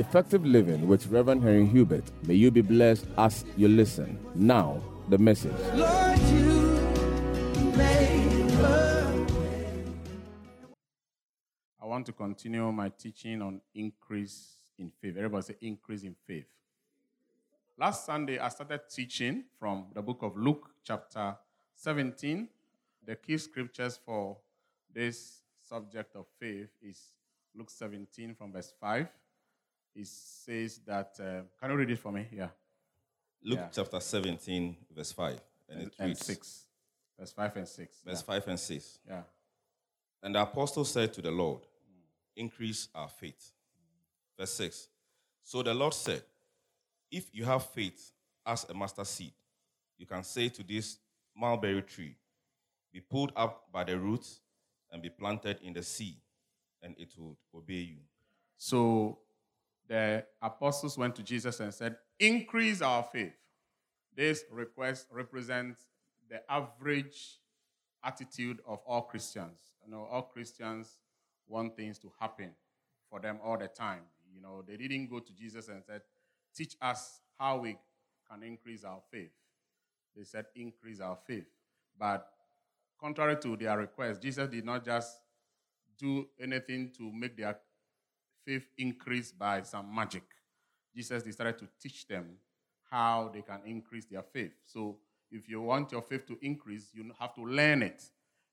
Effective Living with Reverend Henry Hubert. May you be blessed as you listen. Now, the message. Lord, you made want to continue my teaching on increase in faith. Everybody say increase in faith. Last Sunday, I started teaching from the book of Luke, chapter 17. The key scriptures for this subject of faith is Luke 17 from verse 5. It says that, uh, can you read it for me? Yeah. Luke Yeah. chapter 17, verse 5. And, And, it and reads, 6. Verse 5 and 6. verse 5 and 6. Yeah. And the apostle said to the Lord, Increase our faith. Verse 6. So the Lord said, If you have faith as a mustard seed, you can say to this mulberry tree, Be pulled up by the roots and be planted in the sea, and it would obey you. So the apostles went to Jesus and said, Increase our faith. This request represents the average attitude of all Christians. You know, all Christians want things to happen for them all the time. You know, they didn't go to Jesus and said, Teach us how we can increase our faith. They said, Increase our faith. But contrary to their request, Jesus did not just do anything to make their faith increase by some magic. Jesus decided to teach them how they can increase their faith. So, if you want your faith to increase, you have to learn it.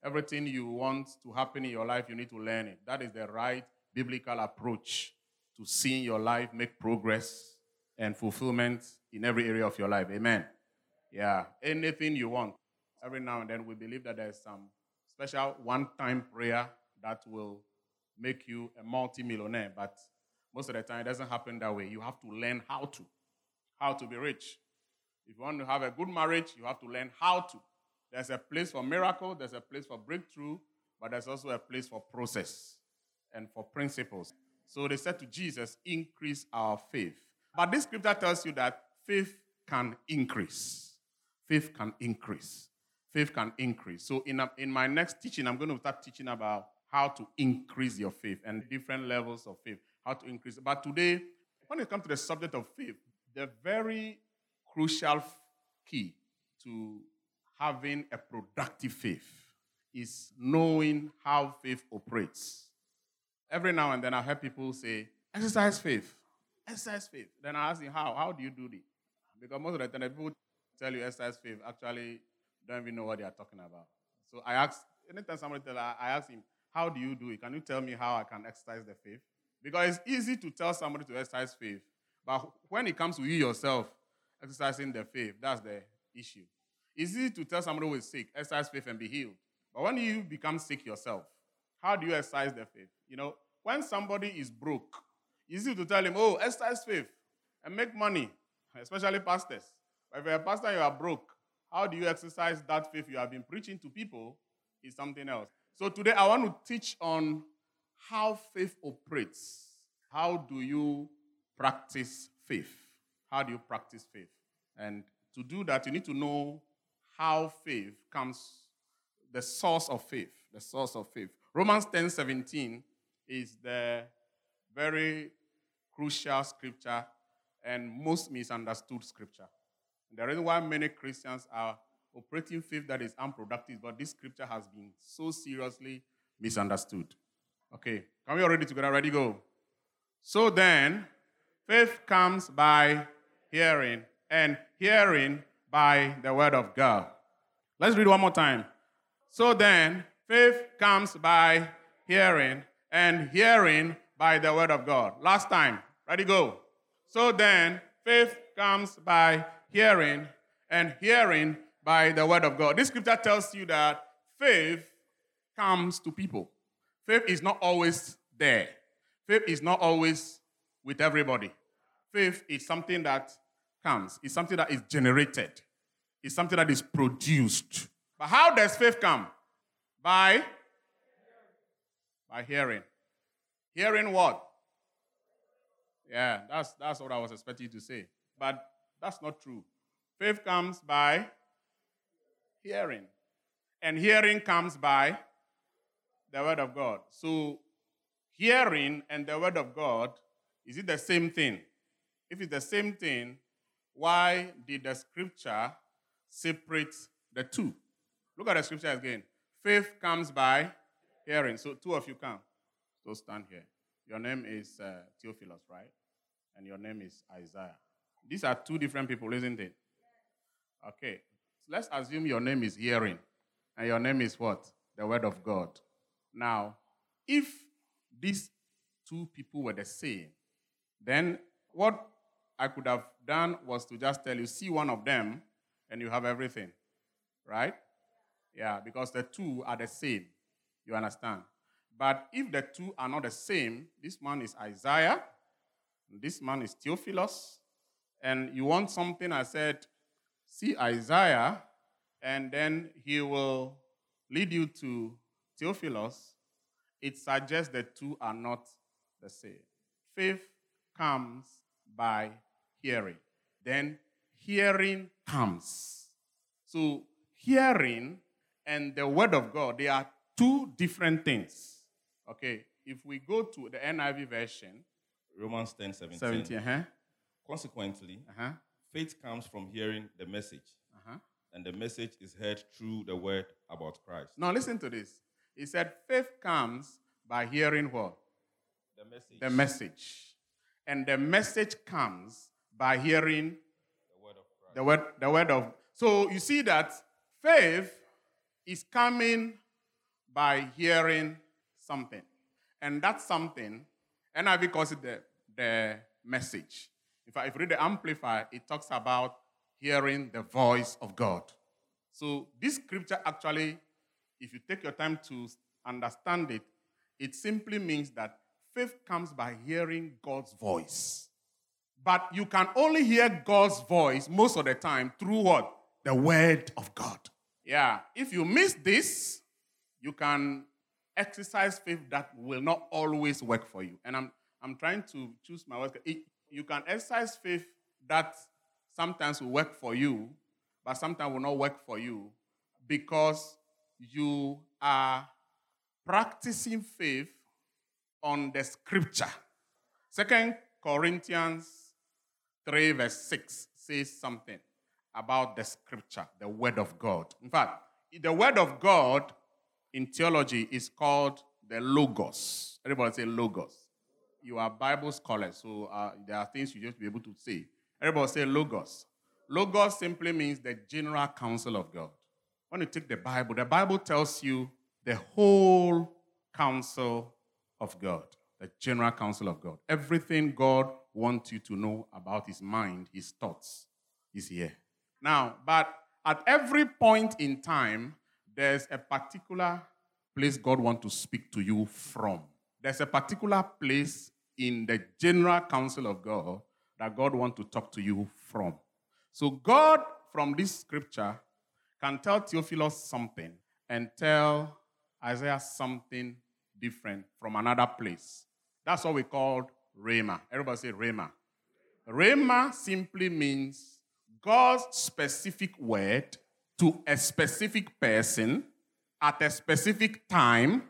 Everything you want to happen in your life, you need to learn it. That is the right biblical approach to seeing your life make progress and fulfillment in every area of your life. Amen. Yeah, anything you want. Every now and then, we believe that there's some special one time prayer that will make you a multi-millionaire, but most of the time it doesn't happen that way. You have to learn how to, how to be rich. If you want to have a good marriage, you have to learn how to. There's a place for miracle, there's a place for breakthrough, but there's also a place for process and for principles. So they said to Jesus, increase our faith. But this scripture tells you that faith can increase. Faith can increase. Faith can increase. So in, a, in my next teaching, I'm going to start teaching about how to increase your faith and different levels of faith, how to increase. But today, when it comes to the subject of faith, the very crucial key to having a productive faith is knowing how faith operates. Every now and then I hear people say, exercise faith, exercise faith. Then I ask them, how? How do you do it? Because most of the time, people tell you exercise faith actually don't even know what they are talking about. So I ask, anytime somebody tell, I I ask him, how do you do it? Can you tell me how I can exercise the faith? Because it's easy to tell somebody to exercise faith, but when it comes to you yourself exercising the faith, that's the issue. It's easy to tell somebody who is sick, exercise faith and be healed. But when you become sick yourself, how do you exercise the faith? You know, when somebody is broke, easy to tell him, oh, exercise faith and make money, especially pastors. But if you're a pastor, you are broke. How do you exercise that faith you have been preaching to people is something else. So today I want to teach on how faith operates. How do you practice faith? How do you practice faith? And to do that, you need to know how faith comes, the source of faith, the source of faith. Romans 10 17 is the very crucial scripture and most misunderstood scripture. The reason why many Christians are operating faith that is unproductive, but this scripture has been so seriously misunderstood. Okay, can we all ready together? Ready, go. So then, faith comes by hearing, and hearing by the word of God. Let's read one more time. So then, faith comes by hearing, and hearing by the word of God. Last time. Ready, go. So then, faith comes by hearing, and hearing by the word of God. This scripture tells you that faith comes to people. Faith is not always there. Faith is not always with everybody. Faith is something that comes, it's something that is generated, it's something that is produced. But how does faith come? By by hearing. Hearing what? Yeah, that's that's what I was expecting you to say. But that's not true. Faith comes by hearing. And hearing comes by the word of God. So hearing and the word of God Is it the same thing? If it's the same thing, why did the scripture separate the two? Look at the scripture again. Faith comes by hearing. So two of you come. So stand here. Your name is uh, Theophilus, right? And your name is Isaiah. These are two different people, isn't it? Okay. Let's assume your name is hearing. And your name is what? The word of God. Now, if these two people were the same, then what I could have done was to just tell you, see one of them, and you have everything. Right? Yeah, because the two are the same. You understand? But if the two are not the same, this man is Isaiah, this man is Theophilus, and you want something, I said, see Isaiah, and then he will lead you to Theophilus. It suggests the two are not the same. Faith comes by hearing. Then hearing comes. So hearing and the word of God, they are two different things. Okay, if we go to the NIV version, Romans 10 17. 17, uh-huh, Consequently, uh-huh, faith comes from hearing the message, uh-huh. and the message is heard through the word about Christ. Now listen to this. He said, faith comes by hearing what? The message, The message. And the message comes by hearing the word of Christ. the word, the word of. So you see that faith is coming by hearing something. And that something, and NIV calls it the, the message. In fact, if you read the Amplified, it talks about hearing the voice of God. So this scripture actually, if you take your time to understand it, it simply means that faith comes by hearing God's voice. But you can only hear God's voice most of the time through what? The word of God. Yeah. If you miss this, you can exercise faith that will not always work for you. And I'm, I'm trying to choose my words. It- you can exercise faith that sometimes will work for you, but sometimes will not work for you because you are practicing faith on the scripture. Second Corinthians 3, verse 6 says something about the scripture, the word of God. In fact, the word of God in theology is called the logos. Everybody say logos. You are Bible scholars, so uh, there are things you just be able to say. Everybody say logos. Logos simply means the general counsel of God. When you take the Bible, the Bible tells you the whole counsel of God, the general counsel of God. Everything God wants you to know about his mind, his thoughts, is here. Now, but at every point in time, there's a particular place God wants to speak to you from. There's a particular place in the general counsel of God that God wants to talk to you from. So, God, from this scripture, can tell Theophilus something and tell Isaiah something different from another place. That's what we call Rhema. Everybody say Rhema. Rhema simply means God's specific word to a specific person at a specific time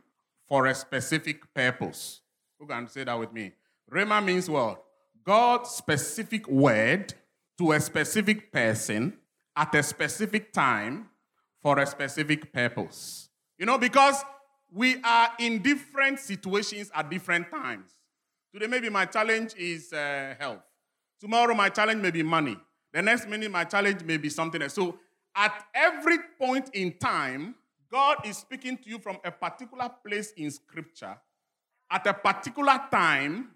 for a specific purpose. Who can say that with me? Rhema means what? God's specific word to a specific person at a specific time for a specific purpose. You know, because we are in different situations at different times. Today, maybe my challenge is uh, health. Tomorrow, my challenge may be money. The next minute, my challenge may be something else. So, at every point in time, God is speaking to you from a particular place in Scripture at a particular time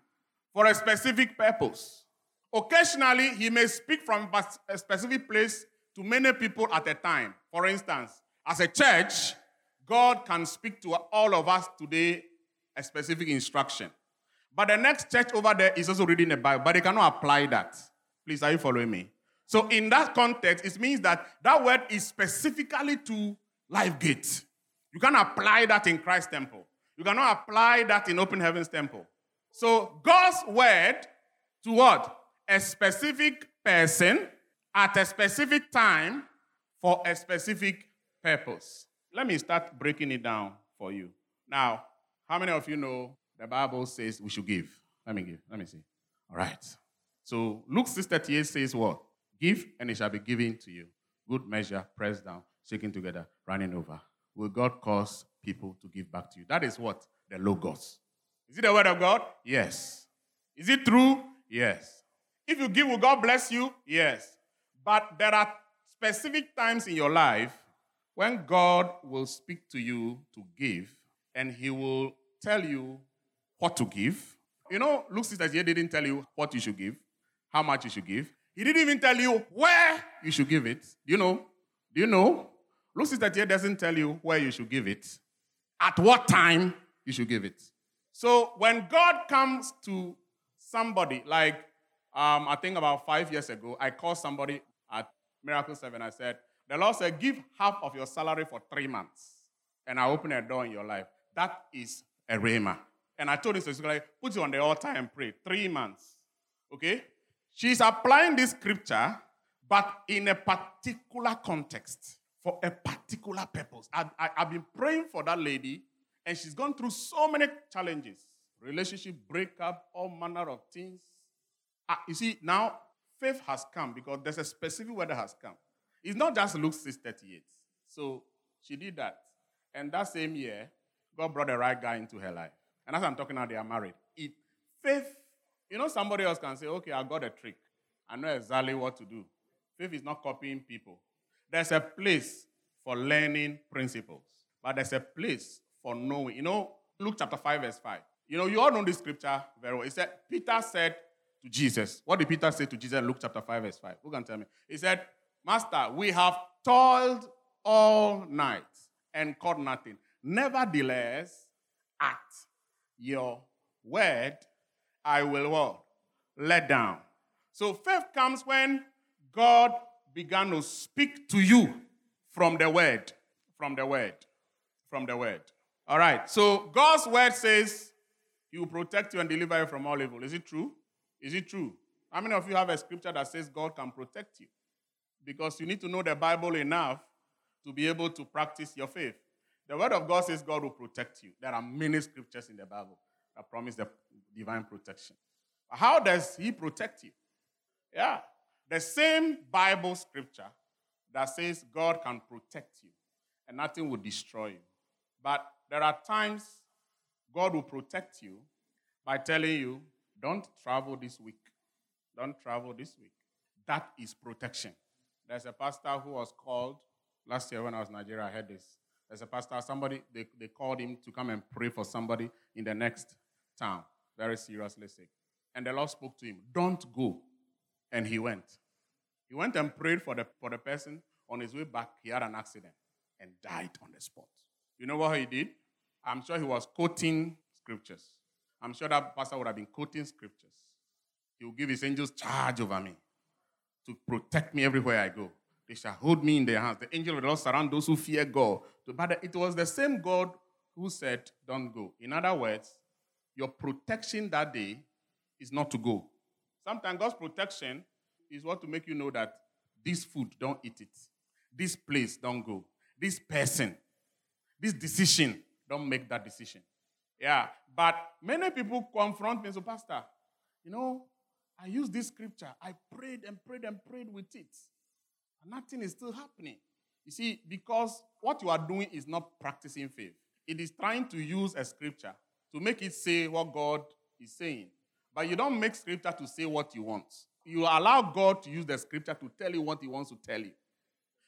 for a specific purpose. Occasionally, He may speak from a specific place to many people at a time. For instance, as a church, God can speak to all of us today a specific instruction. But the next church over there is also reading the Bible, but they cannot apply that. Please, are you following me? So, in that context, it means that that word is specifically to Life Gate. You can apply that in Christ's temple. You cannot apply that in Open Heavens temple. So, God's word to what? A specific person at a specific time for a specific purpose. Let me start breaking it down for you. Now, how many of you know the Bible says we should give? Let me give. Let me see. All right. So Luke 6:38 says what? Give and it shall be given to you. Good measure, pressed down, shaking together, running over. Will God cause people to give back to you? That is what? The Logos. Is it the word of God? Yes. Is it true? Yes. If you give, will God bless you? Yes. But there are specific times in your life when God will speak to you to give and He will tell you what to give. You know, Luke says he didn't tell you what you should give, how much you should give. He didn't even tell you where you should give it. Do you know? Do you know? Luke says that he doesn't tell you where you should give it, at what time you should give it. So when God comes to somebody, like um, I think about five years ago, I called somebody at Miracle 7. I said, The Lord said, Give half of your salary for three months, and I open a door in your life. That is a rhema. And I told him like, put you on the altar and pray. Three months. Okay? She's applying this scripture, but in a particular context, for a particular purpose. I, I, I've been praying for that lady, and she's gone through so many challenges relationship breakup, all manner of things. Ah, you see, now faith has come because there's a specific word that has come. It's not just Luke 6:38. So she did that. And that same year, God brought the right guy into her life. And as I'm talking now, they are married. It faith, you know, somebody else can say, okay, I got a trick. I know exactly what to do. Faith is not copying people. There's a place for learning principles, but there's a place for knowing. You know, Luke chapter 5, verse 5. You know, you all know this scripture very well. It said, Peter said to Jesus, what did Peter say to Jesus in Luke chapter 5, verse 5? Who can tell me? He said, Master, we have toiled all night and caught nothing. Nevertheless, at your word, I will what? Let down. So faith comes when God began to speak to you from the word. From the word. From the word. All right. So God's word says he will protect you and deliver you from all evil. Is it true? Is it true? How many of you have a scripture that says God can protect you? Because you need to know the Bible enough to be able to practice your faith. The word of God says God will protect you. There are many scriptures in the Bible that promise the divine protection. How does He protect you? Yeah. The same Bible scripture that says God can protect you and nothing will destroy you. But there are times God will protect you by telling you, don't travel this week. Don't travel this week. That is protection. There's a pastor who was called last year when I was in Nigeria. I heard this. There's a pastor, somebody, they, they called him to come and pray for somebody in the next town, very seriously sick. And the Lord spoke to him, Don't go. And he went. He went and prayed for the, for the person. On his way back, he had an accident and died on the spot. You know what he did? I'm sure he was quoting scriptures. I'm sure that pastor would have been quoting scriptures. He will give his angels charge over me to protect me everywhere I go. They shall hold me in their hands. The angel of the Lord surround those who fear God. But it was the same God who said, Don't go. In other words, your protection that day is not to go. Sometimes God's protection is what to make you know that this food, don't eat it. This place, don't go. This person, this decision, don't make that decision. Yeah. But many people confront me, so, Pastor, you know, I use this scripture. I prayed and prayed and prayed with it. And nothing is still happening. You see, because what you are doing is not practicing faith, it is trying to use a scripture to make it say what God is saying. But you don't make scripture to say what you want. You allow God to use the scripture to tell you what He wants to tell you.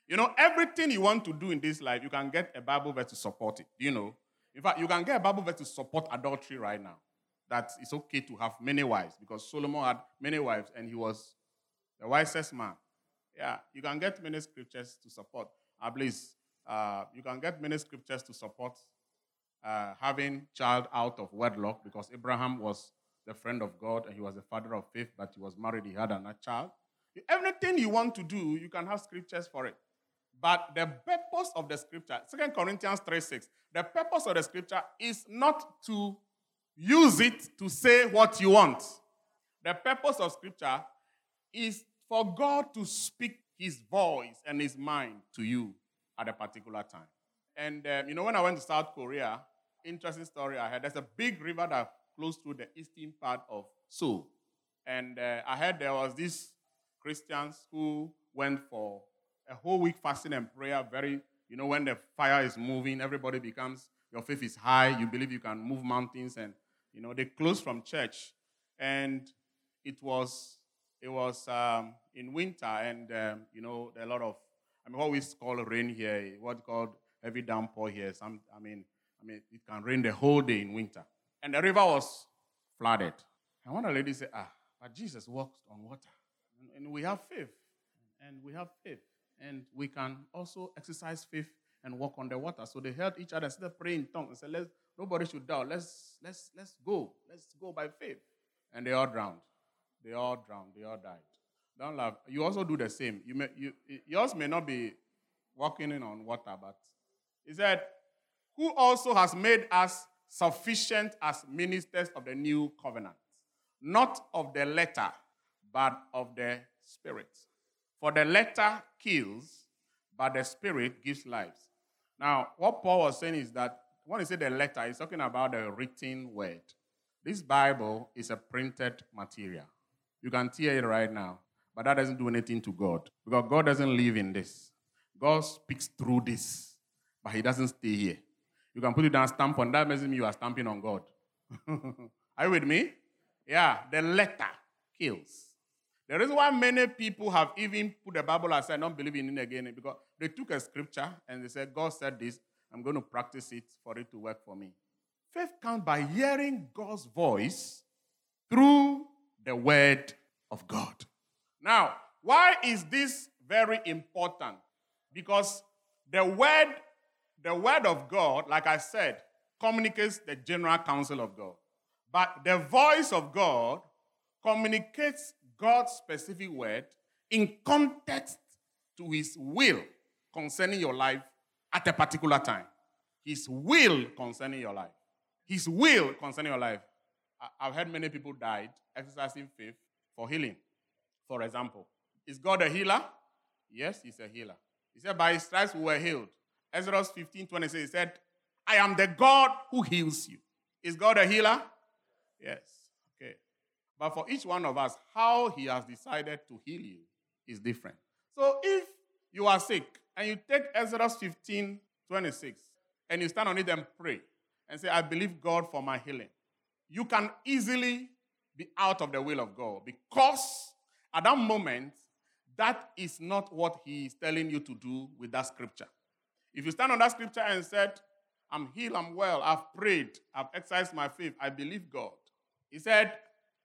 You know, everything you want to do in this life, you can get a Bible verse to support it. You know? In fact, you can get a Bible verse to support adultery right now. That it's okay to have many wives because Solomon had many wives and he was the wisest man. Yeah, you can get many scriptures to support. I believe uh, you can get many scriptures to support uh, having child out of wedlock because Abraham was the friend of God and he was the father of faith, but he was married, he had another child. Everything you want to do, you can have scriptures for it. But the purpose of the scripture, 2 Corinthians 3 6, the purpose of the scripture is not to use it to say what you want. The purpose of scripture is for God to speak his voice and his mind to you at a particular time. And um, you know, when I went to South Korea, interesting story I had. There's a big river that flows to the eastern part of Seoul. And uh, I heard there was these Christians who went for a whole week fasting and prayer. Very, you know, when the fire is moving, everybody becomes, your faith is high. You believe you can move mountains. And, you know, they closed from church. And it was, it was um, in winter. And, um, you know, a lot of, I mean, what we call rain here, what called heavy downpour here. Some, I mean, I mean, it can rain the whole day in winter. And the river was flooded. And one of the ladies said, ah, but Jesus walked on water. And, and we have faith. And we have faith. And we can also exercise faith and walk on the water. So they held each other, started praying in tongues and said, let's, nobody should doubt. Let's, let's, let's go. Let's go by faith. And they all drowned. They all drowned. They all died. Don't laugh. You also do the same. You may, you, yours may not be walking in on water, but he said, who also has made us sufficient as ministers of the new covenant, not of the letter, but of the spirit. For the letter kills, but the spirit gives life. Now, what Paul was saying is that when he said the letter, he's talking about the written word. This Bible is a printed material. You can tear it right now, but that doesn't do anything to God because God doesn't live in this. God speaks through this, but He doesn't stay here. You can put it down, stamp on that, doesn't you are stamping on God. are you with me? Yeah, the letter kills. The reason why many people have even put the Bible aside, not believing in it again, because they took a scripture and they said, God said this, I'm going to practice it for it to work for me. Faith comes by hearing God's voice through the word of God. Now, why is this very important? Because the word, the word of God, like I said, communicates the general counsel of God. But the voice of God communicates God's specific word in context to his will concerning your life at a particular time. His will concerning your life. His will concerning your life. I've heard many people died exercising faith for healing. For example, is God a healer? Yes, he's a healer. He said, By his stripes we were healed. Exodus 15 26, he said, I am the God who heals you. Is God a healer? Yes. Okay. But for each one of us, how he has decided to heal you is different. So if you are sick and you take Exodus 15 26 and you stand on it and pray and say, I believe God for my healing, you can easily be out of the will of God because at that moment, that is not what he is telling you to do with that scripture. If you stand on that scripture and said, I'm healed, I'm well, I've prayed, I've exercised my faith, I believe God. He said,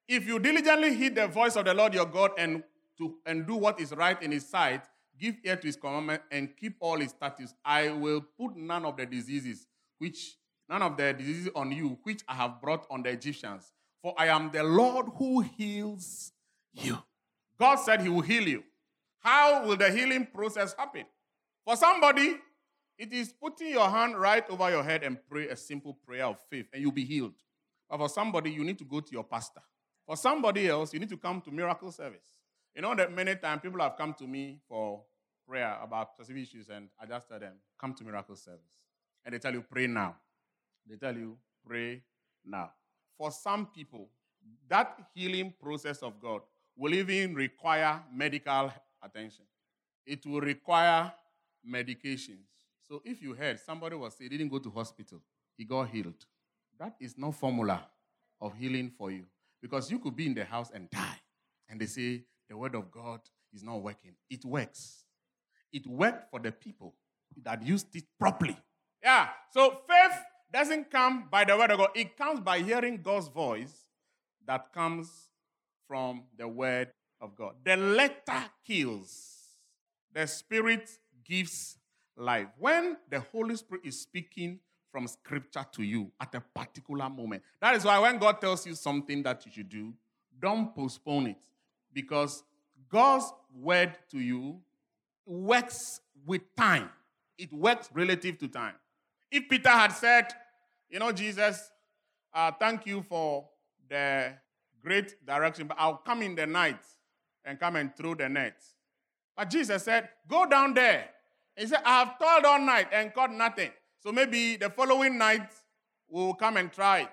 if you diligently heed the voice of the Lord your God and, to, and do what is right in his sight, give ear to his commandment and keep all his statutes, I will put none of the diseases which none of the diseases on you which I have brought on the Egyptians. For I am the Lord who heals you. God said he will heal you. How will the healing process happen? For somebody, it is putting your hand right over your head and pray a simple prayer of faith, and you'll be healed. But for somebody, you need to go to your pastor. For somebody else, you need to come to miracle service. You know that many times people have come to me for prayer about specific issues, and I just tell them, come to miracle service. And they tell you, pray now. They tell you, pray now. For some people, that healing process of God will even require medical attention. It will require medications. So if you heard somebody was he didn't go to hospital, he got healed. That is no formula of healing for you. Because you could be in the house and die. And they say the word of God is not working. It works. It worked for the people that used it properly. Yeah. So faith doesn't come by the word of God, it comes by hearing God's voice that comes from the word of God. The letter kills, the spirit gives life. When the Holy Spirit is speaking from scripture to you at a particular moment, that is why when God tells you something that you should do, don't postpone it because God's word to you works with time, it works relative to time. If Peter had said, You know, Jesus, uh, thank you for the great direction, but I'll come in the night and come and throw the net. But Jesus said, Go down there. He said, I have toiled all night and caught nothing. So maybe the following night we'll come and try it.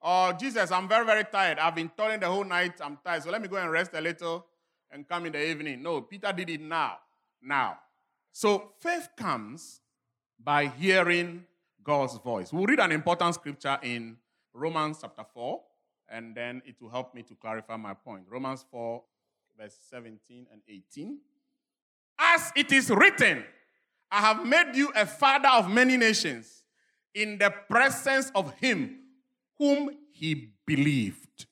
Or Jesus, I'm very, very tired. I've been toiling the whole night. I'm tired. So let me go and rest a little and come in the evening. No, Peter did it now. Now. So faith comes by hearing God's voice. We'll read an important scripture in Romans chapter 4, and then it will help me to clarify my point. Romans 4, verse 17 and 18. As it is written, I have made you a father of many nations in the presence of him whom he believed.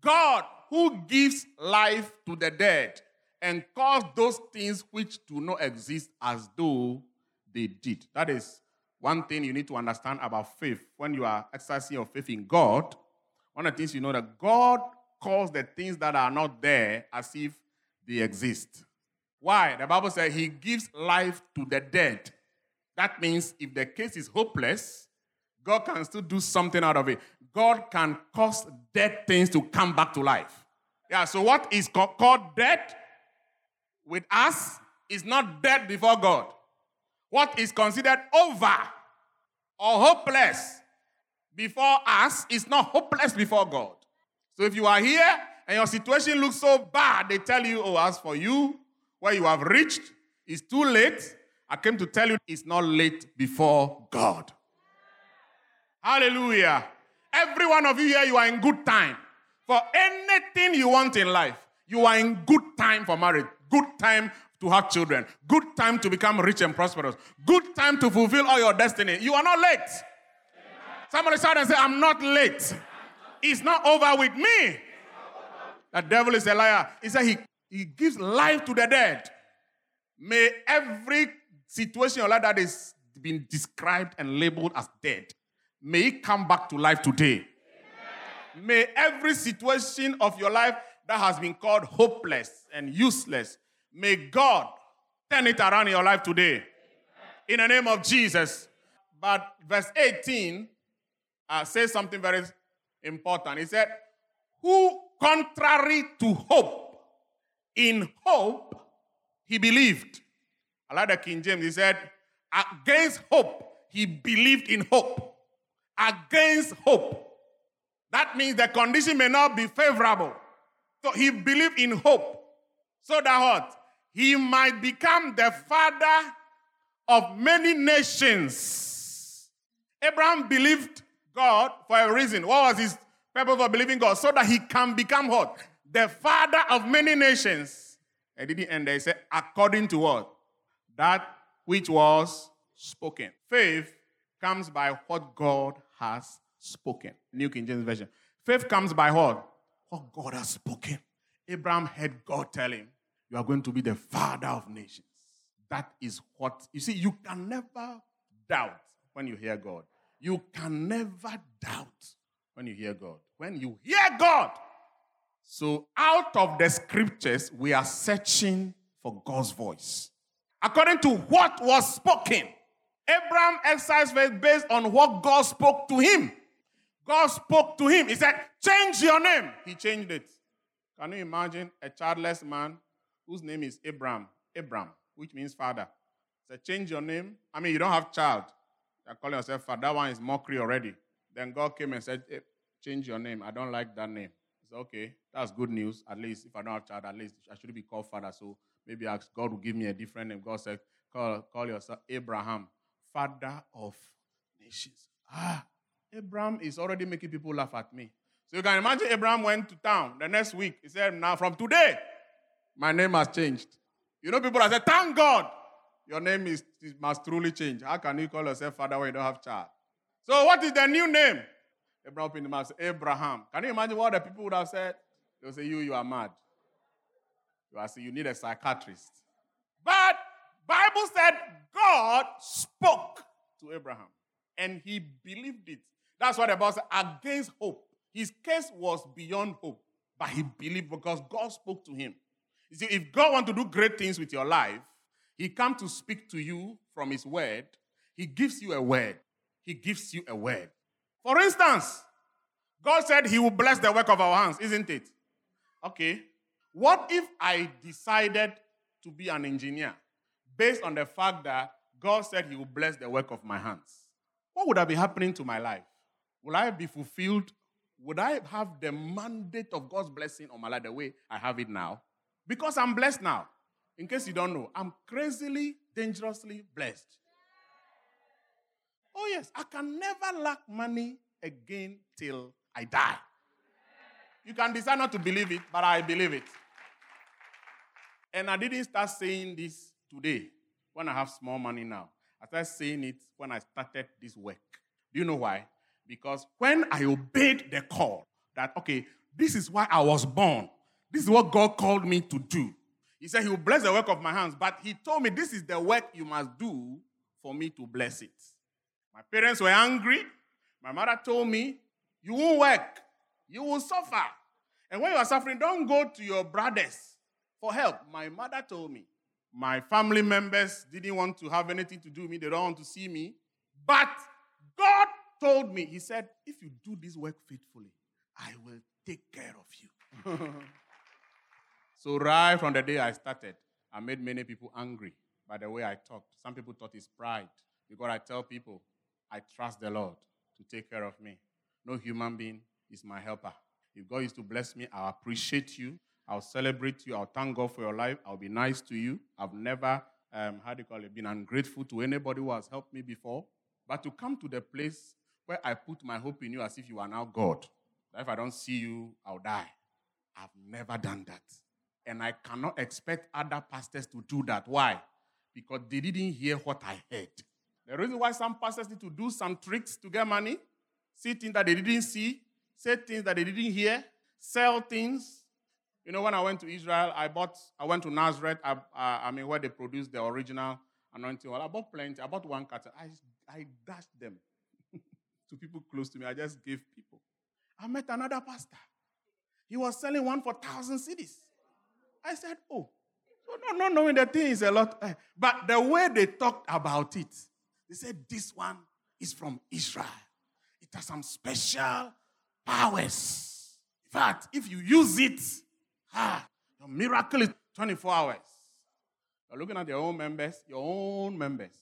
God who gives life to the dead and calls those things which do not exist as though they did. That is one thing you need to understand about faith. When you are exercising your faith in God, one of the things you know that God calls the things that are not there as if they exist. Why? The Bible says he gives life to the dead. That means if the case is hopeless, God can still do something out of it. God can cause dead things to come back to life. Yeah, so what is called dead with us is not dead before God. What is considered over or hopeless before us is not hopeless before God. So if you are here and your situation looks so bad, they tell you, oh, as for you, where you have reached, it's too late. I came to tell you it's not late before God. Hallelujah. Every one of you here, you are in good time. For anything you want in life, you are in good time for marriage, good time to have children, good time to become rich and prosperous, good time to fulfill all your destiny. You are not late. Somebody shout and say, I'm not late. It's not over with me. The devil is a liar. He said he, he gives life to the dead. May every situation life that is been described and labeled as dead May it come back to life today. Amen. May every situation of your life that has been called hopeless and useless, may God turn it around in your life today. Amen. In the name of Jesus. But verse 18 uh, says something very important. He said, Who, contrary to hope, in hope, he believed. I like the King James. He said, Against hope, he believed in hope against hope. That means the condition may not be favorable. So he believed in hope. So that what? He might become the father of many nations. Abraham believed God for a reason. What was his purpose for believing God? So that he can become what? The father of many nations. And didn't end there. He said, according to what? That which was spoken. Faith comes by what God has spoken. New King James Version. Faith comes by what? What God has spoken. Abraham heard God tell him, You are going to be the father of nations. That is what, you see, you can never doubt when you hear God. You can never doubt when you hear God. When you hear God. So, out of the scriptures, we are searching for God's voice. According to what was spoken. Abraham exercised faith based on what God spoke to him. God spoke to him. He said, Change your name. He changed it. Can you imagine a childless man whose name is Abraham? Abraham, which means father. He said, Change your name. I mean, you don't have child. You're calling yourself father. That one is mockery already. Then God came and said, hey, Change your name. I don't like that name. Okay, that's good news. At least if I don't have child, at least I should be called father. So maybe ask God will give me a different name. God said, Call, call yourself Abraham father of nations. Ah, Abraham is already making people laugh at me. So you can imagine Abraham went to town the next week. He said, Now from today, my name has changed. You know, people have said, Thank God, your name is, must truly change. How can you call yourself father when you don't have child? So, what is the new name? Abraham opened the mouth Abraham. Can you imagine what the people would have said? They'll say, You, you are mad. You are saying you need a psychiatrist. But Bible said God spoke to Abraham and he believed it. That's what the Bible said against hope. His case was beyond hope, but he believed because God spoke to him. You see, if God wants to do great things with your life, he comes to speak to you from his word. He gives you a word. He gives you a word. For instance, God said he will bless the work of our hands, isn't it? Okay. What if I decided to be an engineer? based on the fact that God said He will bless the work of my hands, what would have been happening to my life? Will I be fulfilled would I have the mandate of God's blessing on my life the way I have it now? Because I'm blessed now. In case you don't know, I'm crazily, dangerously blessed. Oh, yes, I can never lack money again till I die. You can decide not to believe it, but I believe it. And I didn't start saying this today when I have small money now. I started saying it when I started this work. Do you know why? Because when I obeyed the call that, okay, this is why I was born, this is what God called me to do. He said, He will bless the work of my hands, but He told me, This is the work you must do for me to bless it. My parents were angry. My mother told me, You won't work, you will suffer. And when you are suffering, don't go to your brothers for help. My mother told me. My family members didn't want to have anything to do with me, they don't want to see me. But God told me, He said, if you do this work faithfully, I will take care of you. so, right from the day I started, I made many people angry by the way I talked. Some people thought it's pride because I tell people, I trust the Lord to take care of me. No human being is my helper. If God is to bless me, I'll appreciate you. I'll celebrate you. I'll thank God for your life. I'll be nice to you. I've never, um, how do you call it, been ungrateful to anybody who has helped me before. But to come to the place where I put my hope in you as if you are now God. That if I don't see you, I'll die. I've never done that. And I cannot expect other pastors to do that. Why? Because they didn't hear what I heard. The reason why some pastors need to do some tricks to get money, see things that they didn't see, say things that they didn't hear, sell things. You know, when I went to Israel, I bought, I went to Nazareth, I, I mean, where they produce the original anointing oil. I bought plenty. I bought one carton. I, I dashed them to people close to me. I just gave people. I met another pastor. He was selling one for thousand cedis. I said, Oh, so not, not knowing the thing is a lot. Eh, but the way they talked about it, they said, This one is from Israel. It has some special powers. In fact, if you use it, ah, your miracle is 24 hours. You're looking at your own members, your own members.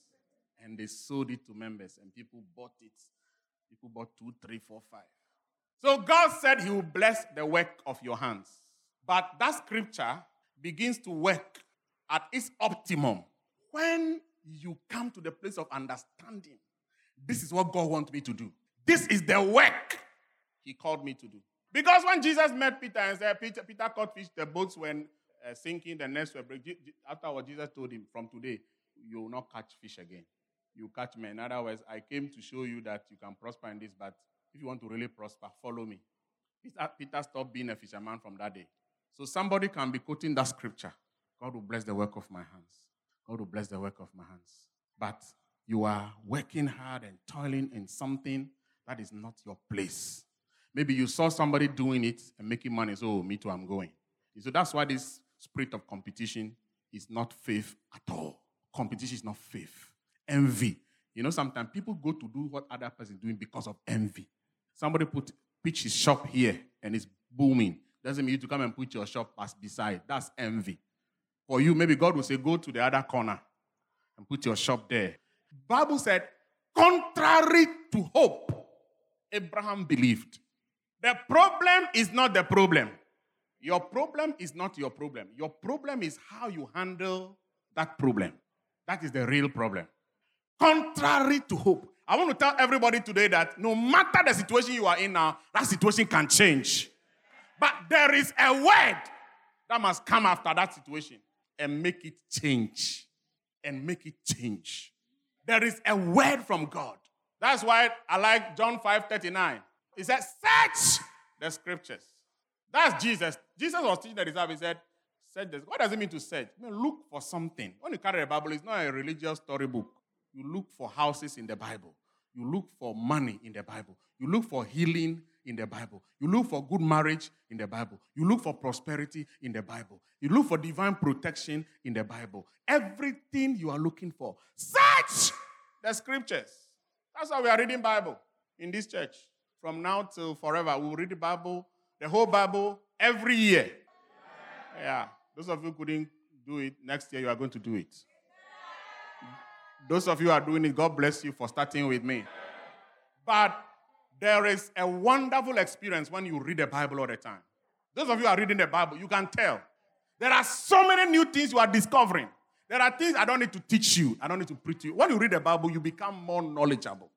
And they sold it to members, and people bought it People bought two, three, four, five. So God said He will bless the work of your hands. But that scripture begins to work at its optimum when you come to the place of understanding. This is what God wants me to do. This is the work He called me to do. Because when Jesus met Peter and said, Peter, Peter caught fish, the boats were uh, sinking, the nets were breaking. Afterward, Jesus told him, From today, you will not catch fish again you catch me. In other words, I came to show you that you can prosper in this, but if you want to really prosper, follow me. Peter, Peter stopped being a fisherman from that day. So somebody can be quoting that scripture. God will bless the work of my hands. God will bless the work of my hands. But you are working hard and toiling in something that is not your place. Maybe you saw somebody doing it and making money, so oh, me too, I'm going. So that's why this spirit of competition is not faith at all. Competition is not faith envy. You know, sometimes people go to do what other person is doing because of envy. Somebody put pitch his shop here and it's booming. Doesn't mean you to come and put your shop as beside. That's envy. For you, maybe God will say, go to the other corner and put your shop there. Bible said, contrary to hope, Abraham believed. The problem is not the problem. Your problem is not your problem. Your problem is how you handle that problem. That is the real problem contrary to hope. I want to tell everybody today that no matter the situation you are in now, that situation can change. But there is a word that must come after that situation and make it change. And make it change. There is a word from God. That's why I like John 5 39. He said, Search the scriptures. That's Jesus. Jesus was teaching the disciples. He said, Search this. What does it mean to search? I mean, look for something. When you carry a Bible, it's not a religious storybook. You look for houses in the Bible. You look for money in the Bible. You look for healing in the Bible. You look for good marriage in the Bible. You look for prosperity in the Bible. You look for divine protection in the Bible. Everything you are looking for. Search the scriptures. That's why we are reading Bible in this church. From now till forever, we will read the Bible, the whole Bible, every year. Yeah. Those of you couldn't do it, next year you are going to do it. Those of you are doing it, God bless you for starting with me. But there is a wonderful experience when you read the Bible all the time. Those of you are reading the Bible, you can tell. There are so many new things you are discovering. There are things I don't need to teach you, I don't need to preach you. When you read the Bible, you become more knowledgeable.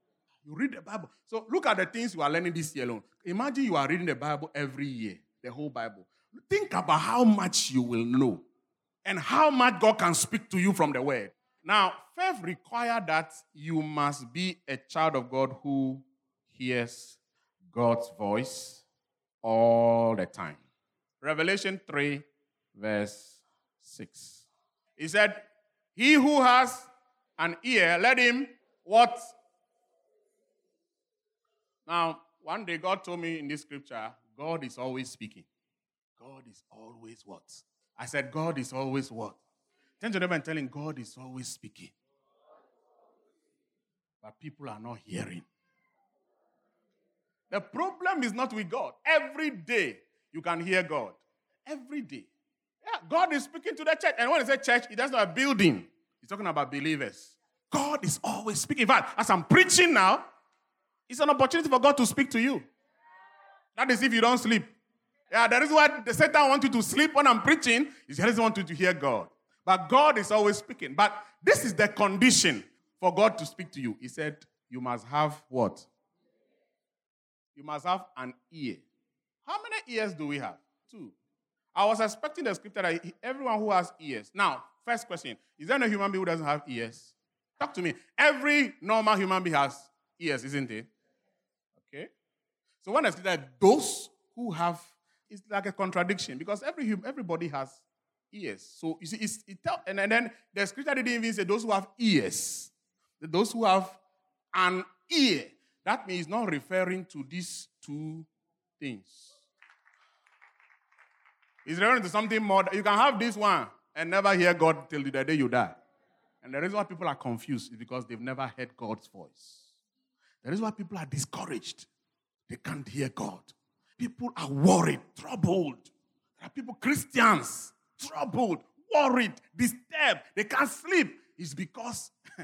You read the Bible. So look at the things you are learning this year alone. Imagine you are reading the Bible every year, the whole Bible. Think about how much you will know and how much God can speak to you from the Word. Now, faith requires that you must be a child of God who hears God's voice all the time. Revelation 3, verse 6. He said, He who has an ear, let him what? Now, one day God told me in this scripture, God is always speaking. God is always what? I said, God is always what? Turn to them and God is always speaking. But people are not hearing. The problem is not with God. Every day you can hear God. Every day. Yeah, God is speaking to the church. And when he says church, it doesn't a building. He's talking about believers. God is always speaking. In fact, as I'm preaching now, it's an opportunity for God to speak to you. That is if you don't sleep. Yeah, that is why the Satan wants you to sleep when I'm preaching. He doesn't want you to hear God. But God is always speaking. But this is the condition for God to speak to you. He said, You must have what? You must have an ear. How many ears do we have? Two. I was expecting the scripture that everyone who has ears. Now, first question Is there a human being who doesn't have ears? Talk to me. Every normal human being has ears, isn't it? Okay. So when I say that those who have, it's like a contradiction because every everybody has ears. So you see, it's, it tell, and, and then the scripture didn't even say those who have ears. Those who have an ear. That means not referring to these two things. It's referring to something more. You can have this one and never hear God till the day you die. And the reason why people are confused is because they've never heard God's voice. The reason why people are discouraged, they can't hear God. People are worried, troubled. There are people, Christians, troubled, worried, disturbed. They can't sleep. It's because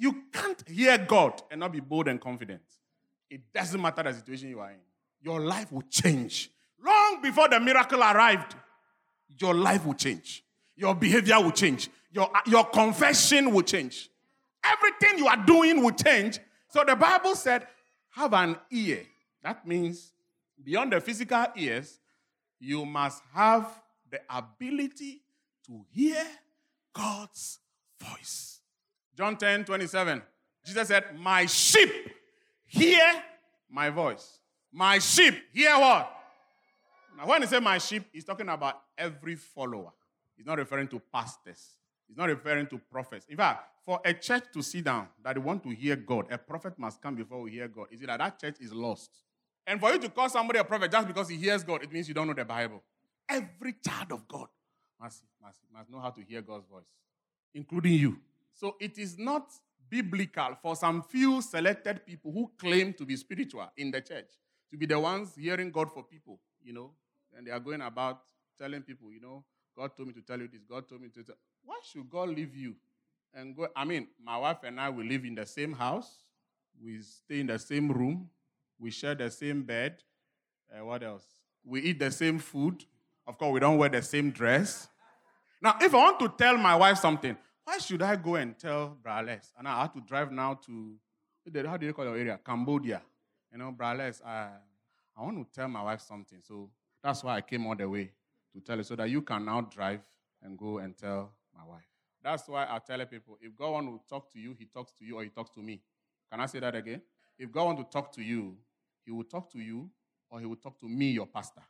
you, can't hear God and not be bold and confident. It doesn't matter the situation you are in. Your life will change. Long before the miracle arrived, your life will change. Your behavior will change. Your, uh, your confession will change. Everything you are doing will change. So the Bible said, have an ear. That means beyond the physical ears, you must have the ability to hear God's voice. John 10 27. Jesus said, My sheep hear my voice. My sheep hear what? Now, when he said my sheep, he's talking about every follower. He's not referring to pastors. He's not referring to prophets. In fact, for a church to sit down that they want to hear God, a prophet must come before we hear God. Is it that that church is lost? And for you to call somebody a prophet just because he hears God, it means you don't know the Bible. Every child of God must, must, must know how to hear God's voice, including you. So it is not biblical for some few selected people who claim to be spiritual in the church to be the ones hearing God for people, you know, and they are going about telling people, you know, God told me to tell you this, God told me to tell. You. Why should God leave you and go? I mean, my wife and I we live in the same house, we stay in the same room, we share the same bed. Uh, what else? We eat the same food. Of course, we don't wear the same dress. Now, if I want to tell my wife something, why should I go and tell Brales? And I have to drive now to, how do you call your area? Cambodia. You know, Brales, I, I want to tell my wife something. So that's why I came all the way to tell you, so that you can now drive and go and tell my wife. That's why I tell people, if God wants to talk to you, he talks to you or he talks to me. Can I say that again? If God wants to talk to you, he will talk to you or he will talk to me, your pastor.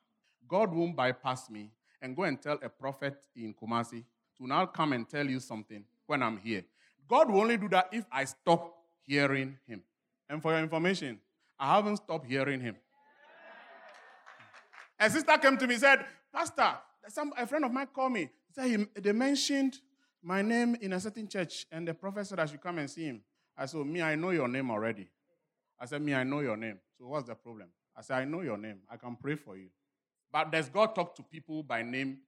God won't bypass me and go and tell a prophet in Kumasi to now come and tell you something when I'm here. God will only do that if I stop hearing him. And for your information, I haven't stopped hearing him. A sister came to me and said, Pastor, some, a friend of mine called me. Said he, they mentioned my name in a certain church, and the prophet said I should come and see him. I said, Me, I know your name already. I said, Me, I know your name. So what's the problem? I said, I know your name. I can pray for you. But does God talk to people by name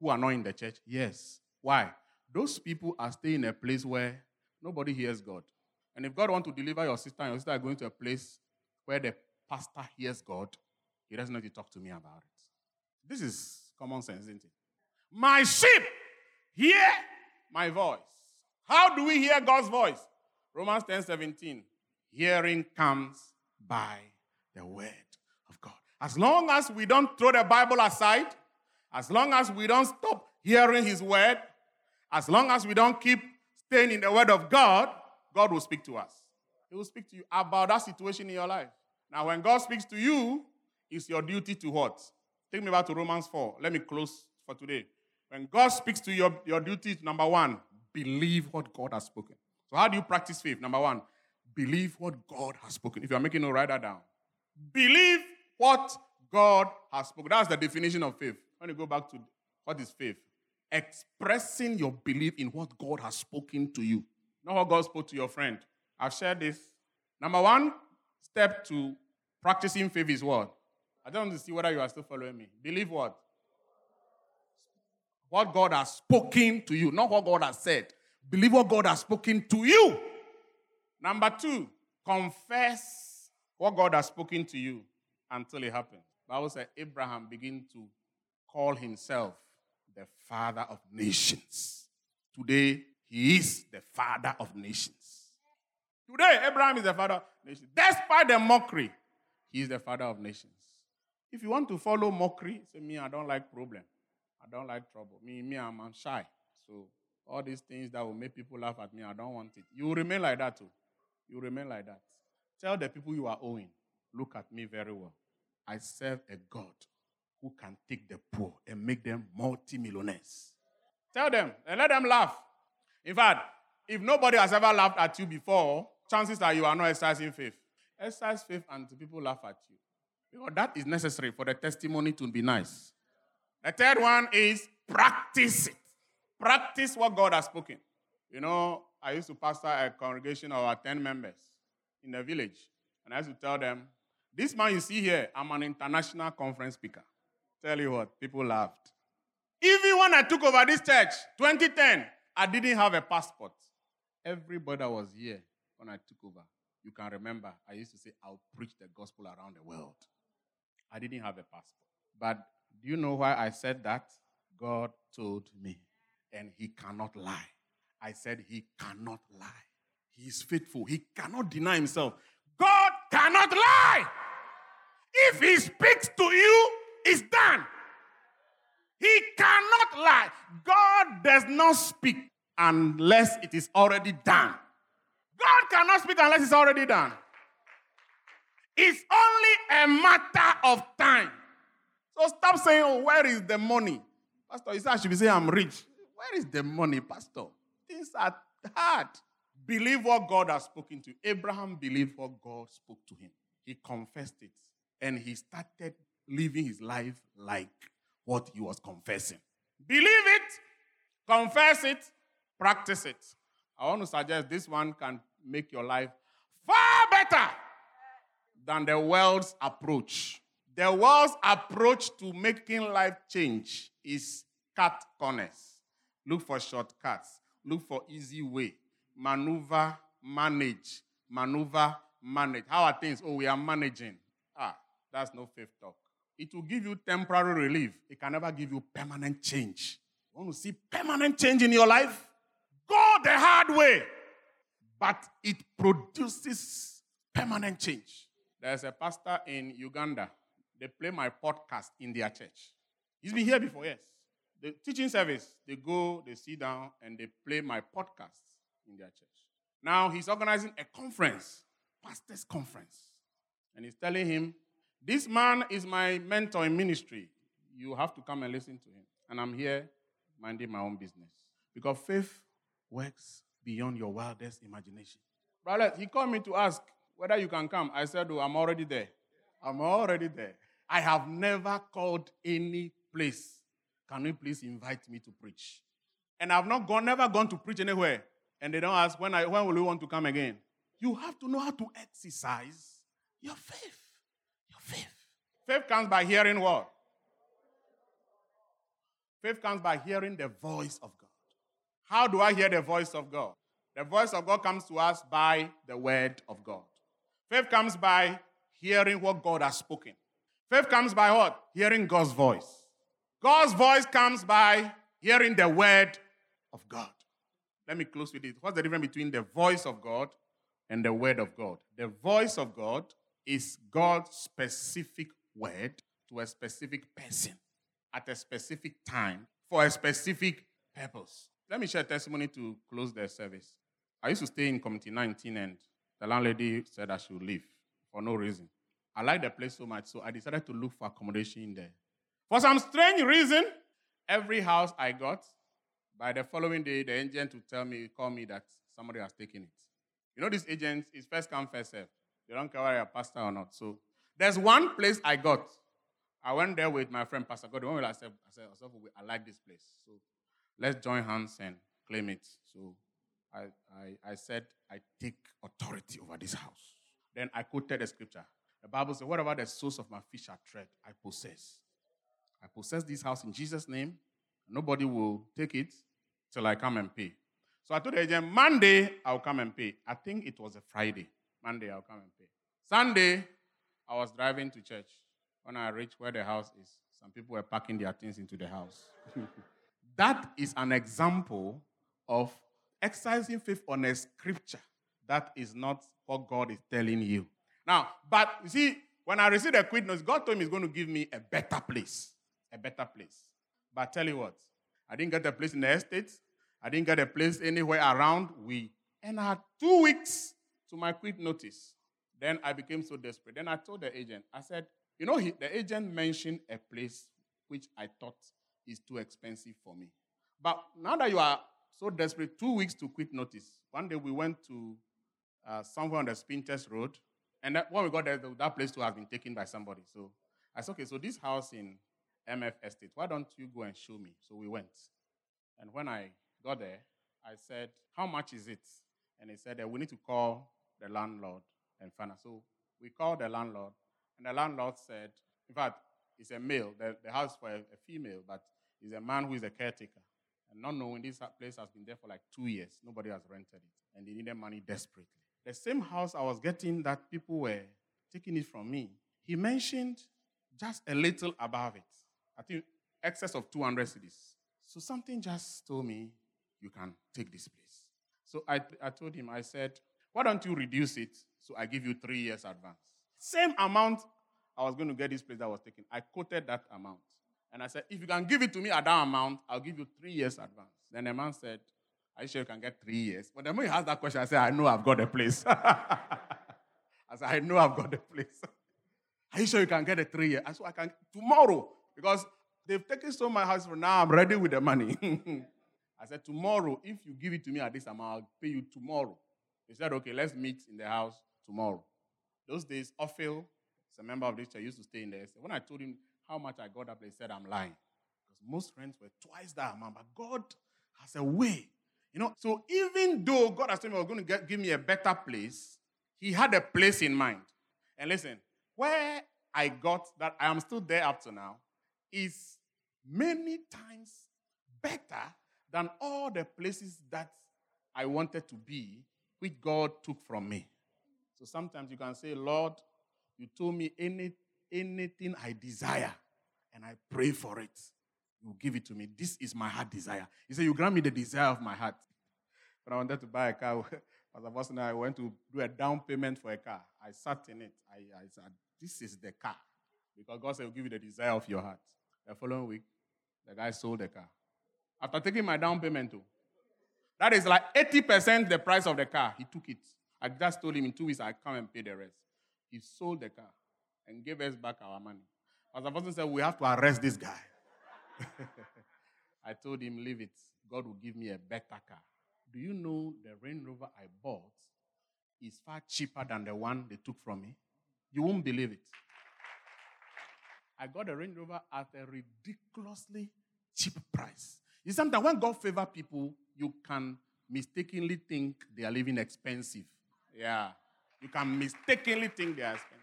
who are not in the church? Yes. Why? Those people are staying in a place where nobody hears God. And if God wants to deliver your sister and your sister are going to a place where the pastor hears God, he doesn't need to talk to me about it. This is common sense, isn't it? My sheep hear my voice. How do we hear God's voice? Romans 10 17. Hearing comes by the word of God. As long as we don't throw the Bible aside, as long as we don't stop hearing His word, as long as we don't keep staying in the word of God, God will speak to us. He will speak to you about that situation in your life. Now, when God speaks to you, it's your duty to what? Take me back to Romans 4. Let me close for today. When God speaks to you, your duty is number one, believe what God has spoken. So, how do you practice faith? Number one, believe what God has spoken. If you are making no, write that down. Believe what God has spoken. That's the definition of faith. When you go back to what is faith? Expressing your belief in what God has spoken to you. Not what God spoke to your friend. I've shared this. Number one step to practicing faith is what? I don't want to see whether you are still following me. Believe what? What God has spoken to you, not what God has said. Believe what God has spoken to you. Number two, confess what God has spoken to you until it happens. Bible said Abraham began to call himself the father of nations. Today, he is the father of nations. Today, Abraham is the father of nations. Despite the mockery, he is the father of nations. If you want to follow mockery, say, Me, I don't like problem. I don't like trouble. Me, me, I'm, I'm shy. So all these things that will make people laugh at me, I don't want it. You remain like that too. You remain like that. Tell the people you are owing, look at me very well. I serve a God who can take the poor and make them multimillionaires. Tell them and let them laugh. In fact, if nobody has ever laughed at you before, chances are you are not exercising faith. Exercise faith until people laugh at you. Because that is necessary for the testimony to be nice. The third one is practice it. Practice what God has spoken. You know, I used to pastor a congregation of our 10 members in the village. And I used to tell them, this man you see here, I'm an international conference speaker. Tell you what, people laughed. Even when I took over this church, 2010, I didn't have a passport. Everybody was here when I took over. You can remember, I used to say, I'll preach the gospel around the world. I didn't have a passport. But do you know why I said that? God told me, and He cannot lie. I said, He cannot lie. He is faithful. He cannot deny Himself. God cannot lie. If He speaks to you, it's done. He cannot lie. God does not speak unless it is already done. God cannot speak unless it's already done. It's only a matter of time. So stop saying, oh, where is the money? Pastor, you said I should be saying I'm rich. Where is the money, Pastor? Things are hard. Believe what God has spoken to. Abraham believed what God spoke to him. He confessed it. And he started living his life like what he was confessing. Believe it, confess it, practice it. I want to suggest this one can make your life far better than the world's approach. The world's approach to making life change is cut corners. Look for shortcuts. Look for easy way. Maneuver, manage. Maneuver, manage. How are things? Oh, we are managing. Ah, that's no faith talk. It will give you temporary relief. It can never give you permanent change. You want to see permanent change in your life? Go the hard way. But it produces permanent change. There's a pastor in Uganda. They play my podcast in their church. He's been here before, yes. The teaching service, they go, they sit down, and they play my podcast in their church. Now he's organizing a conference, pastor's conference. And he's telling him, This man is my mentor in ministry. You have to come and listen to him. And I'm here minding my own business. Because faith works beyond your wildest imagination. Brother, he called me to ask whether you can come. I said, Oh, I'm already there. I'm already there. I have never called any place. Can you please invite me to preach? And I've not gone, never gone to preach anywhere. And they don't ask when I when will you want to come again? You have to know how to exercise your faith. Faith. Faith comes by hearing what? Faith comes by hearing the voice of God. How do I hear the voice of God? The voice of God comes to us by the word of God. Faith comes by hearing what God has spoken. Faith comes by what? Hearing God's voice. God's voice comes by hearing the word of God. Let me close with it. What's the difference between the voice of God and the word of God? The voice of God is God's specific word to a specific person at a specific time for a specific purpose. Let me share testimony to close the service. I used to stay in Community 19 and the landlady said I should leave for no reason. I liked the place so much, so I decided to look for accommodation in there. For some strange reason, every house I got, by the following day, the agent would tell me, call me that somebody has taken it. You know, this agent is first come, first serve. They don't care whether you're a pastor or not. So there's one place I got. I went there with my friend Pastor God. I said, I said, I like this place. So let's join hands and claim it. So I, I, I said, I take authority over this house. Then I quoted the scripture. The Bible says, whatever the source of my fish are tread, I possess. I possess this house in Jesus' name. Nobody will take it till I come and pay. So I told the agent, Monday, I'll come and pay. I think it was a Friday. Monday, I'll come and pay. Sunday, I was driving to church. When I reached where the house is, some people were packing their things into the house. that is an example of exercising faith on a scripture that is not what God is telling you. Now, but you see, when I received a quit notice, God told me He's going to give me a better place. A better place. But tell you what, I didn't get a place in the estate. I didn't get a place anywhere around. We and I had two weeks to my quit notice. Then I became so desperate. Then I told the agent, I said, you know, he, the agent mentioned a place which I thought is too expensive for me. But now that you are so desperate, two weeks to quit notice. One day we went to uh, somewhere on the Spintex Road, and that, when we got there, that place too has been taken by somebody. So I said, okay, so this house in MF Estate, why don't you go and show me? So we went. And when I got there, I said, how much is it? And he said, we need to call the landlord and out. So we called the landlord, and the landlord said, in fact, it's a male. The, the house for a, a female, but he's a man who is a caretaker. And not knowing this place has been there for like two years. Nobody has rented it. And they needed money desperately. The same house I was getting that people were taking it from me, he mentioned just a little above it. I think excess of 200 cedis. So something just told me, you can take this place. So I, I told him, I said, why don't you reduce it so I give you three years advance? Same amount I was going to get this place that was taken. I quoted that amount. And I said, if you can give it to me at that amount, I'll give you three years advance. Then the man said, Are you sure you can get three years? But the moment he asked that question, I said, I know I've got a place. I said, I know I've got a place. Are you sure you can get a three years? I said, I can tomorrow. Because they've taken so my house for now, I'm ready with the money. I said, Tomorrow, if you give it to me at this amount, I'll pay you tomorrow. He said, Okay, let's meet in the house tomorrow. Those days, Ophil, as a member of this church, used to stay in there. When I told him how much I got up, he said, I'm lying. Because most friends were twice that amount. But God has a way. You know, so even though God has told me he was going to get, give me a better place, he had a place in mind. And listen, where I got that I am still there up to now is many times better than all the places that I wanted to be, which God took from me. So sometimes you can say, Lord, you told me any, anything I desire, and I pray for it. You give it to me. This is my heart desire. He said, You grant me the desire of my heart. When I wanted to buy a car, as a person, I went to do a down payment for a car. I sat in it. I, I said, This is the car. Because God said, He'll give you the desire of your heart. The following week, the guy sold the car. After taking my down payment, too. That is like 80% the price of the car. He took it. I just told him in two weeks I come and pay the rest. He sold the car and gave us back our money. As the person said, we have to arrest this guy. I told him, leave it. God will give me a better car. Do you know the Range Rover I bought is far cheaper than the one they took from me? You won't believe it. I got a Range Rover at a ridiculously cheap price. You sometimes when God favor people, you can mistakenly think they are living expensive. Yeah. You can mistakenly think they are expensive.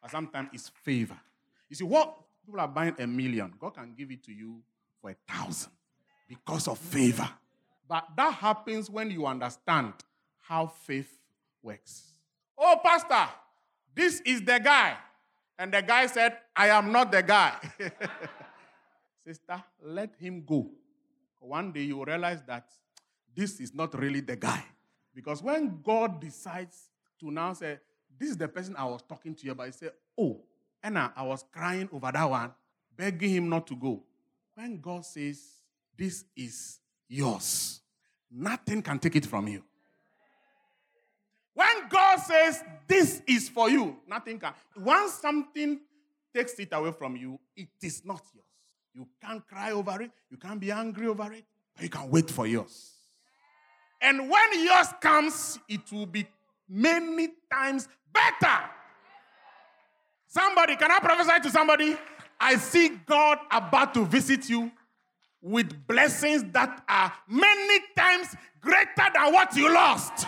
But sometimes it's favor. You see, what people are buying a million, God can give it to you for a thousand because of favor. But that happens when you understand how faith works. Oh, Pastor, This is the guy. And the guy said, I am not the guy. Sister, let him go. One day you will realize that this is not really the guy. Because when God decides to now say, This is the person I was talking to you about, he said, Oh, Anna, I was crying over that one, begging him not to go. When God says, This is yours, nothing can take it from you. When God says, This is for you, nothing can. Once something takes it away from you, it is not yours. You can't cry over it, you can't be angry over it, but you can wait for yours. And when yours comes, it will be many times better. Somebody, can I prophesy to somebody? I see God about to visit you with blessings that are many times greater than what you lost.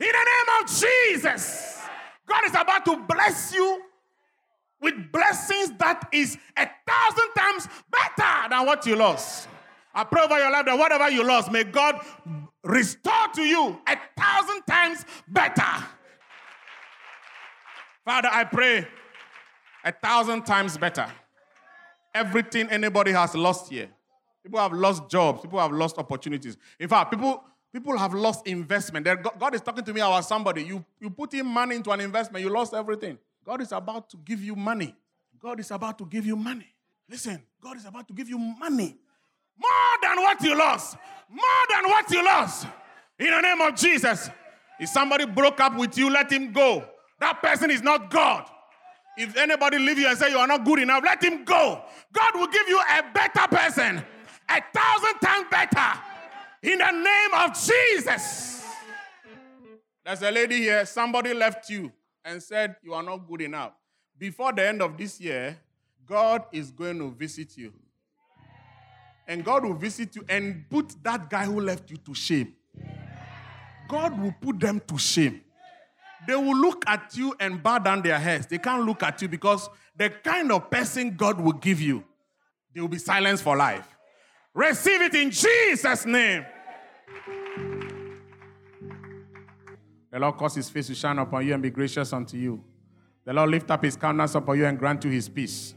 In the name of Jesus, God is about to bless you with blessings that is a thousand times better than what you lost. I pray over your life that whatever you lost, may God restore to you a thousand times better. Father, I pray a thousand times better. Everything anybody has lost here. People have lost jobs, people have lost opportunities. In fact, people people have lost investment. God is talking to me about somebody. You, you put in money into an investment, you lost everything. God is about to give you money. God is about to give you money. Listen, God is about to give you money. More than what you lost. More than what you lost. In the name of Jesus. If somebody broke up with you, let him go. That person is not God. If anybody leave you and say you are not good enough, let him go. God will give you a better person, a thousand times better. In the name of Jesus. There's a lady here, somebody left you and said you are not good enough. Before the end of this year, God is going to visit you. And God will visit you and put that guy who left you to shame. God will put them to shame. They will look at you and bow down their heads. They can't look at you because the kind of person God will give you, they will be silenced for life. Receive it in Jesus' name. The Lord cause his face to shine upon you and be gracious unto you. The Lord lift up his countenance upon you and grant you his peace.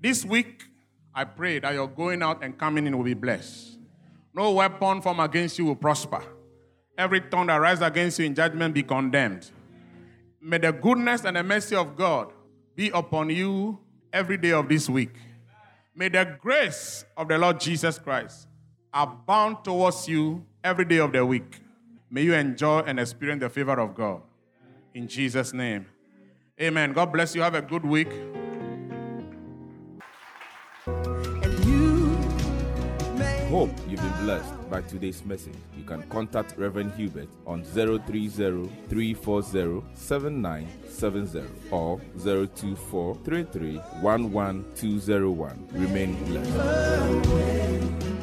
This week, I pray that your going out and coming in will be blessed. No weapon formed against you will prosper. Every tongue that rises against you in judgment be condemned. May the goodness and the mercy of God be upon you every day of this week. May the grace of the Lord Jesus Christ abound towards you every day of the week. May you enjoy and experience the favor of God. In Jesus' name. Amen. God bless you. Have a good week. Hope you've been blessed by today's message. You can contact Reverend Hubert on 030 340 7970 or 024 Remain blessed.